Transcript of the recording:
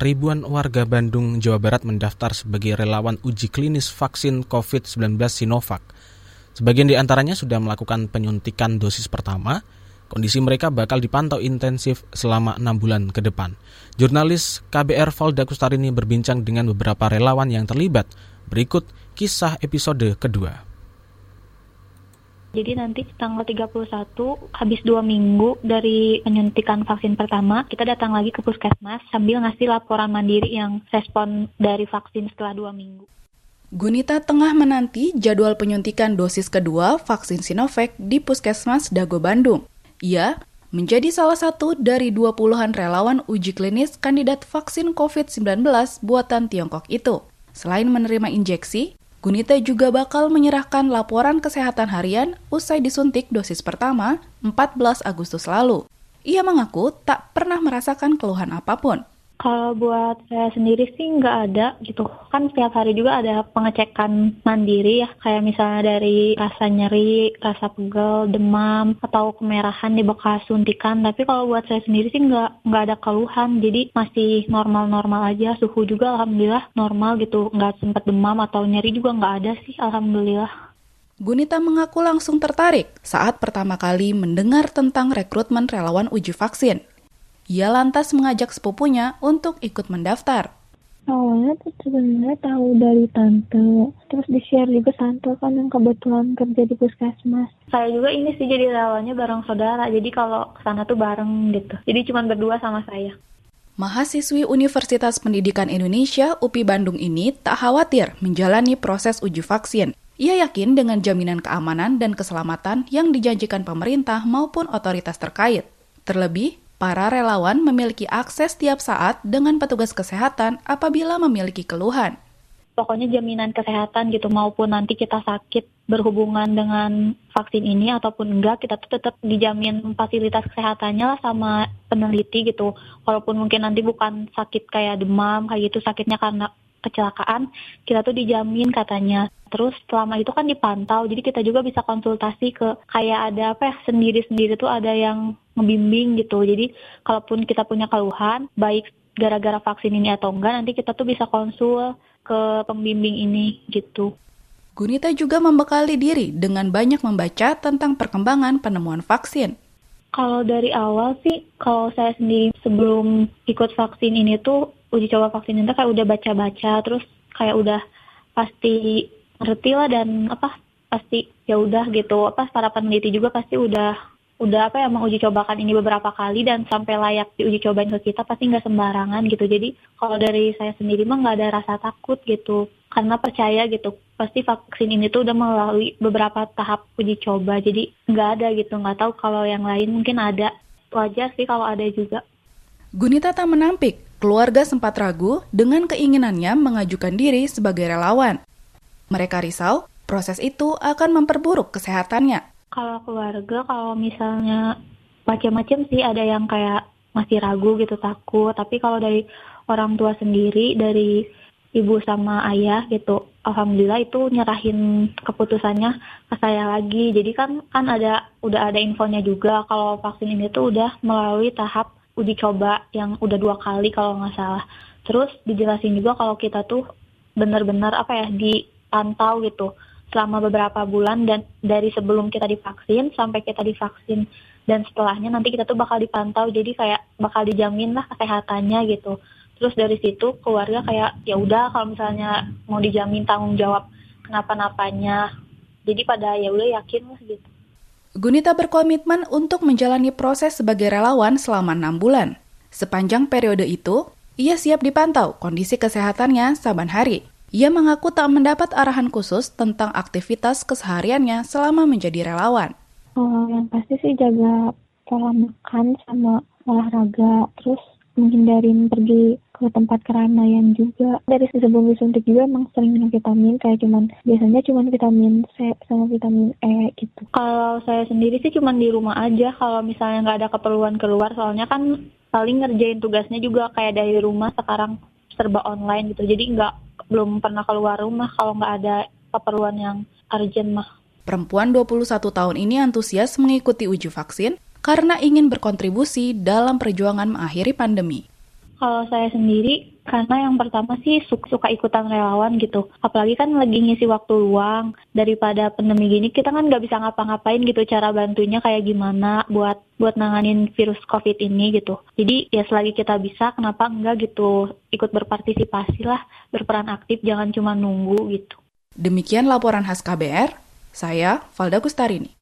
ribuan warga Bandung, Jawa Barat mendaftar sebagai relawan uji klinis vaksin COVID-19 Sinovac. Sebagian di antaranya sudah melakukan penyuntikan dosis pertama. Kondisi mereka bakal dipantau intensif selama enam bulan ke depan. Jurnalis KBR Valda Kustarini berbincang dengan beberapa relawan yang terlibat. Berikut kisah episode kedua. Jadi nanti tanggal 31 habis dua minggu dari penyuntikan vaksin pertama, kita datang lagi ke puskesmas sambil ngasih laporan mandiri yang respon dari vaksin setelah dua minggu. Gunita tengah menanti jadwal penyuntikan dosis kedua vaksin Sinovac di Puskesmas Dago Bandung. Ia menjadi salah satu dari dua puluhan relawan uji klinis kandidat vaksin COVID-19 buatan Tiongkok itu. Selain menerima injeksi, Gunita juga bakal menyerahkan laporan kesehatan harian usai disuntik dosis pertama 14 Agustus lalu. Ia mengaku tak pernah merasakan keluhan apa pun. Kalau buat saya sendiri sih nggak ada gitu. Kan setiap hari juga ada pengecekan mandiri ya. Kayak misalnya dari rasa nyeri, rasa pegel, demam, atau kemerahan di bekas suntikan. Tapi kalau buat saya sendiri sih nggak, nggak ada keluhan. Jadi masih normal-normal aja. Suhu juga alhamdulillah normal gitu. Nggak sempat demam atau nyeri juga nggak ada sih alhamdulillah. Gunita mengaku langsung tertarik saat pertama kali mendengar tentang rekrutmen relawan uji vaksin. Ia lantas mengajak sepupunya untuk ikut mendaftar. Awalnya tuh sebenarnya tahu dari tante, terus di-share juga tante kan yang kebetulan kerja di puskesmas. Saya juga ini sih jadi relawannya bareng saudara, jadi kalau ke sana tuh bareng gitu. Jadi cuma berdua sama saya. Mahasiswi Universitas Pendidikan Indonesia UPI Bandung ini tak khawatir menjalani proses uji vaksin. Ia yakin dengan jaminan keamanan dan keselamatan yang dijanjikan pemerintah maupun otoritas terkait. Terlebih, Para relawan memiliki akses tiap saat dengan petugas kesehatan apabila memiliki keluhan. Pokoknya jaminan kesehatan gitu maupun nanti kita sakit berhubungan dengan vaksin ini ataupun enggak kita tuh tetap dijamin fasilitas kesehatannya lah sama peneliti gitu. Walaupun mungkin nanti bukan sakit kayak demam kayak gitu sakitnya karena kecelakaan kita tuh dijamin katanya terus selama itu kan dipantau jadi kita juga bisa konsultasi ke kayak ada apa ya sendiri-sendiri tuh ada yang ngebimbing gitu. Jadi kalaupun kita punya keluhan baik gara-gara vaksin ini atau enggak nanti kita tuh bisa konsul ke pembimbing ini gitu. Gunita juga membekali diri dengan banyak membaca tentang perkembangan penemuan vaksin. Kalau dari awal sih, kalau saya sendiri sebelum ikut vaksin ini tuh uji coba vaksin itu kayak udah baca-baca terus kayak udah pasti ngerti lah dan apa pasti ya udah gitu. Apa para peneliti juga pasti udah udah apa ya menguji cobakan ini beberapa kali dan sampai layak diuji cobain ke kita pasti nggak sembarangan gitu. Jadi kalau dari saya sendiri mah nggak ada rasa takut gitu. Karena percaya gitu pasti vaksin ini tuh udah melalui beberapa tahap uji coba. Jadi nggak ada gitu nggak tahu kalau yang lain mungkin ada. Wajar sih kalau ada juga. Gunita tak menampik. Keluarga sempat ragu dengan keinginannya mengajukan diri sebagai relawan. Mereka risau proses itu akan memperburuk kesehatannya. Kalau keluarga, kalau misalnya macam-macam sih ada yang kayak masih ragu gitu takut. Tapi kalau dari orang tua sendiri, dari ibu sama ayah gitu, alhamdulillah itu nyerahin keputusannya ke saya lagi. Jadi kan kan ada udah ada infonya juga kalau vaksin ini tuh udah melalui tahap uji coba yang udah dua kali kalau nggak salah. Terus dijelasin juga kalau kita tuh benar-benar apa ya dipantau gitu selama beberapa bulan dan dari sebelum kita divaksin sampai kita divaksin dan setelahnya nanti kita tuh bakal dipantau jadi kayak bakal dijamin lah kesehatannya gitu terus dari situ keluarga kayak ya udah kalau misalnya mau dijamin tanggung jawab kenapa-napanya jadi pada ya udah yakin lah gitu Gunita berkomitmen untuk menjalani proses sebagai relawan selama enam bulan. Sepanjang periode itu, ia siap dipantau kondisi kesehatannya saban hari. Ia mengaku tak mendapat arahan khusus tentang aktivitas kesehariannya selama menjadi relawan. Oh, yang pasti sih jaga pola makan sama olahraga, terus menghindarin pergi ke tempat keramaian juga. Dari sebelum disuntik juga emang sering minum vitamin kayak cuman biasanya cuman vitamin C sama vitamin E gitu. Kalau saya sendiri sih cuman di rumah aja kalau misalnya nggak ada keperluan keluar soalnya kan paling ngerjain tugasnya juga kayak dari rumah sekarang serba online gitu. Jadi nggak belum pernah keluar rumah kalau nggak ada keperluan yang urgent mah. Perempuan 21 tahun ini antusias mengikuti uji vaksin karena ingin berkontribusi dalam perjuangan mengakhiri pandemi. Kalau saya sendiri, karena yang pertama sih suka, ikutan relawan gitu. Apalagi kan lagi ngisi waktu luang. Daripada pandemi gini, kita kan nggak bisa ngapa-ngapain gitu cara bantunya kayak gimana buat buat nanganin virus COVID ini gitu. Jadi ya selagi kita bisa, kenapa enggak gitu ikut berpartisipasi lah, berperan aktif, jangan cuma nunggu gitu. Demikian laporan khas KBR, saya Valda Kustarini.